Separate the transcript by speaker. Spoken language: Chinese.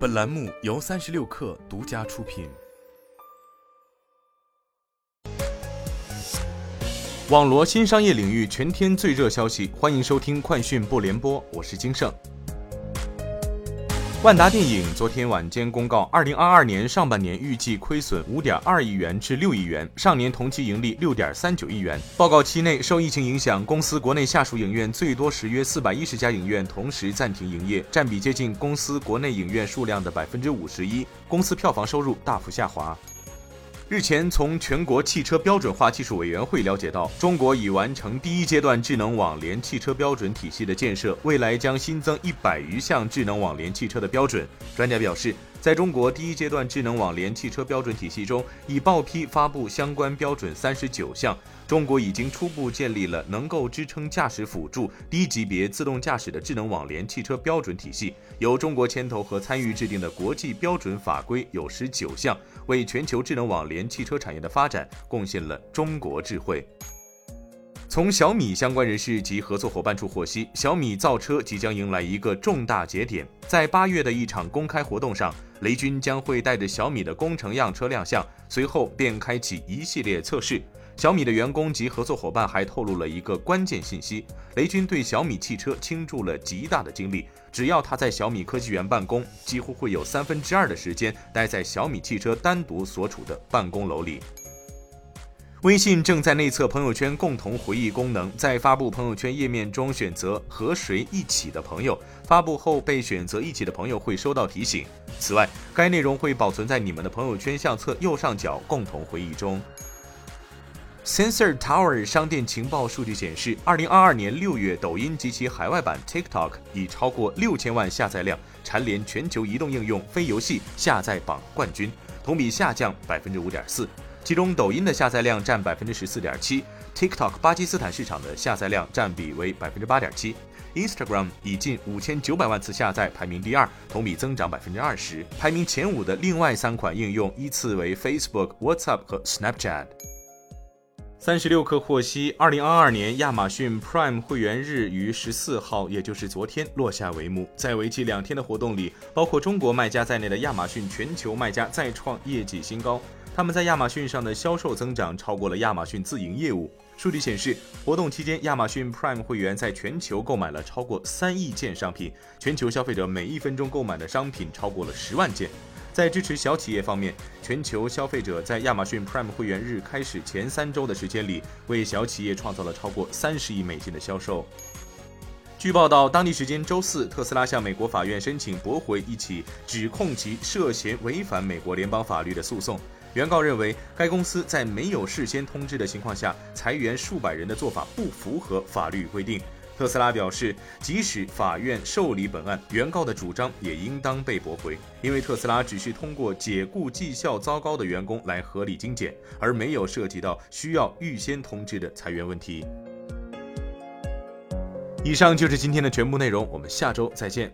Speaker 1: 本栏目由三十六氪独家出品。网罗新商业领域全天最热消息，欢迎收听快讯不联播，我是金盛。万达电影昨天晚间公告，二零二二年上半年预计亏损五点二亿元至六亿元，上年同期盈利六点三九亿元。报告期内，受疫情影响，公司国内下属影院最多时约四百一十家影院同时暂停营业，占比接近公司国内影院数量的百分之五十一。公司票房收入大幅下滑。日前，从全国汽车标准化技术委员会了解到，中国已完成第一阶段智能网联汽车标准体系的建设，未来将新增一百余项智能网联汽车的标准。专家表示。在中国第一阶段智能网联汽车标准体系中，已报批发布相关标准三十九项。中国已经初步建立了能够支撑驾驶辅助、低级别自动驾驶的智能网联汽车标准体系。由中国牵头和参与制定的国际标准法规有十九项，为全球智能网联汽车产业的发展贡献了中国智慧。从小米相关人士及合作伙伴处获悉，小米造车即将迎来一个重大节点，在八月的一场公开活动上。雷军将会带着小米的工程样车亮相，随后便开启一系列测试。小米的员工及合作伙伴还透露了一个关键信息：雷军对小米汽车倾注了极大的精力。只要他在小米科技园办公，几乎会有三分之二的时间待在小米汽车单独所处的办公楼里。微信正在内测朋友圈共同回忆功能，在发布朋友圈页面中选择和谁一起的朋友，发布后被选择一起的朋友会收到提醒。此外，该内容会保存在你们的朋友圈相册右上角共同回忆中。Sensor Tower 商店情报数据显示，二零二二年六月，抖音及其海外版 TikTok 已超过六千万下载量，蝉联全球移动应用非游戏下载榜冠军，同比下降百分之五点四。其中，抖音的下载量占百分之十四点七，TikTok 巴基斯坦市场的下载量占比为百分之八点七，Instagram 以近五千九百万次下载排名第二，同比增长百分之二十。排名前五的另外三款应用依次为 Facebook、WhatsApp 和 Snapchat。三十六氪获悉，二零二二年亚马逊 Prime 会员日于十四号，也就是昨天落下帷幕。在为期两天的活动里，包括中国卖家在内的亚马逊全球卖家再创业绩新高。他们在亚马逊上的销售增长超过了亚马逊自营业务。数据显示，活动期间，亚马逊 Prime 会员在全球购买了超过三亿件商品，全球消费者每一分钟购买的商品超过了十万件。在支持小企业方面，全球消费者在亚马逊 Prime 会员日开始前三周的时间里，为小企业创造了超过三十亿美金的销售。据报道，当地时间周四，特斯拉向美国法院申请驳回一起指控其涉嫌违反美国联邦法律的诉讼。原告认为，该公司在没有事先通知的情况下裁员数百人的做法不符合法律规定。特斯拉表示，即使法院受理本案，原告的主张也应当被驳回，因为特斯拉只是通过解雇绩效糟糕的员工来合理精简，而没有涉及到需要预先通知的裁员问题。以上就是今天的全部内容，我们下周再见。